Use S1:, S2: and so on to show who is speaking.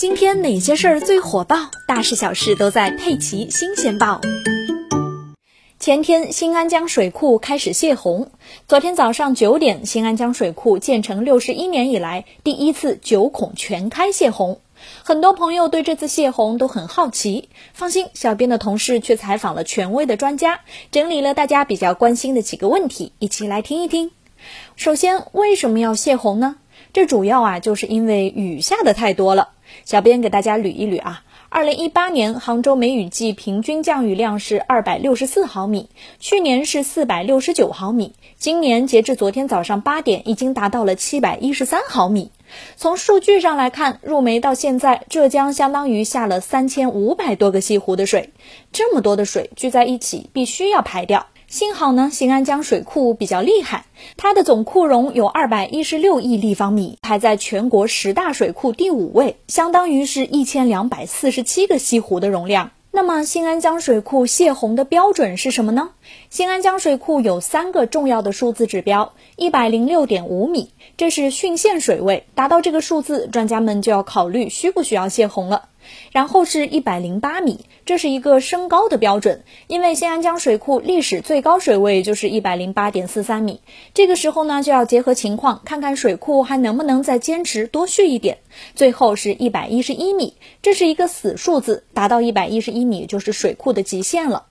S1: 今天哪些事儿最火爆？大事小事都在《佩奇新鲜报》。前天，新安江水库开始泄洪。昨天早上九点，新安江水库建成六十一年以来第一次九孔全开泄洪。很多朋友对这次泄洪都很好奇。放心，小编的同事却采访了权威的专家，整理了大家比较关心的几个问题，一起来听一听。首先，为什么要泄洪呢？这主要啊，就是因为雨下的太多了。小编给大家捋一捋啊，二零一八年杭州梅雨季平均降雨量是二百六十四毫米，去年是四百六十九毫米，今年截至昨天早上八点，已经达到了七百一十三毫米。从数据上来看，入梅到现在，浙江相当于下了三千五百多个西湖的水，这么多的水聚在一起，必须要排掉。幸好呢，新安江水库比较厉害，它的总库容有二百一十六亿立方米，排在全国十大水库第五位，相当于是一千两百四十七个西湖的容量。那么，新安江水库泄洪的标准是什么呢？新安江水库有三个重要的数字指标：一百零六点五米，这是汛限水位，达到这个数字，专家们就要考虑需不需要泄洪了。然后是一百零八米，这是一个升高的标准，因为新安江水库历史最高水位就是一百零八点四三米。这个时候呢，就要结合情况，看看水库还能不能再坚持多蓄一点。最后是一百一十一米，这是一个死数字，达到一百一十一米就是水库的极限了。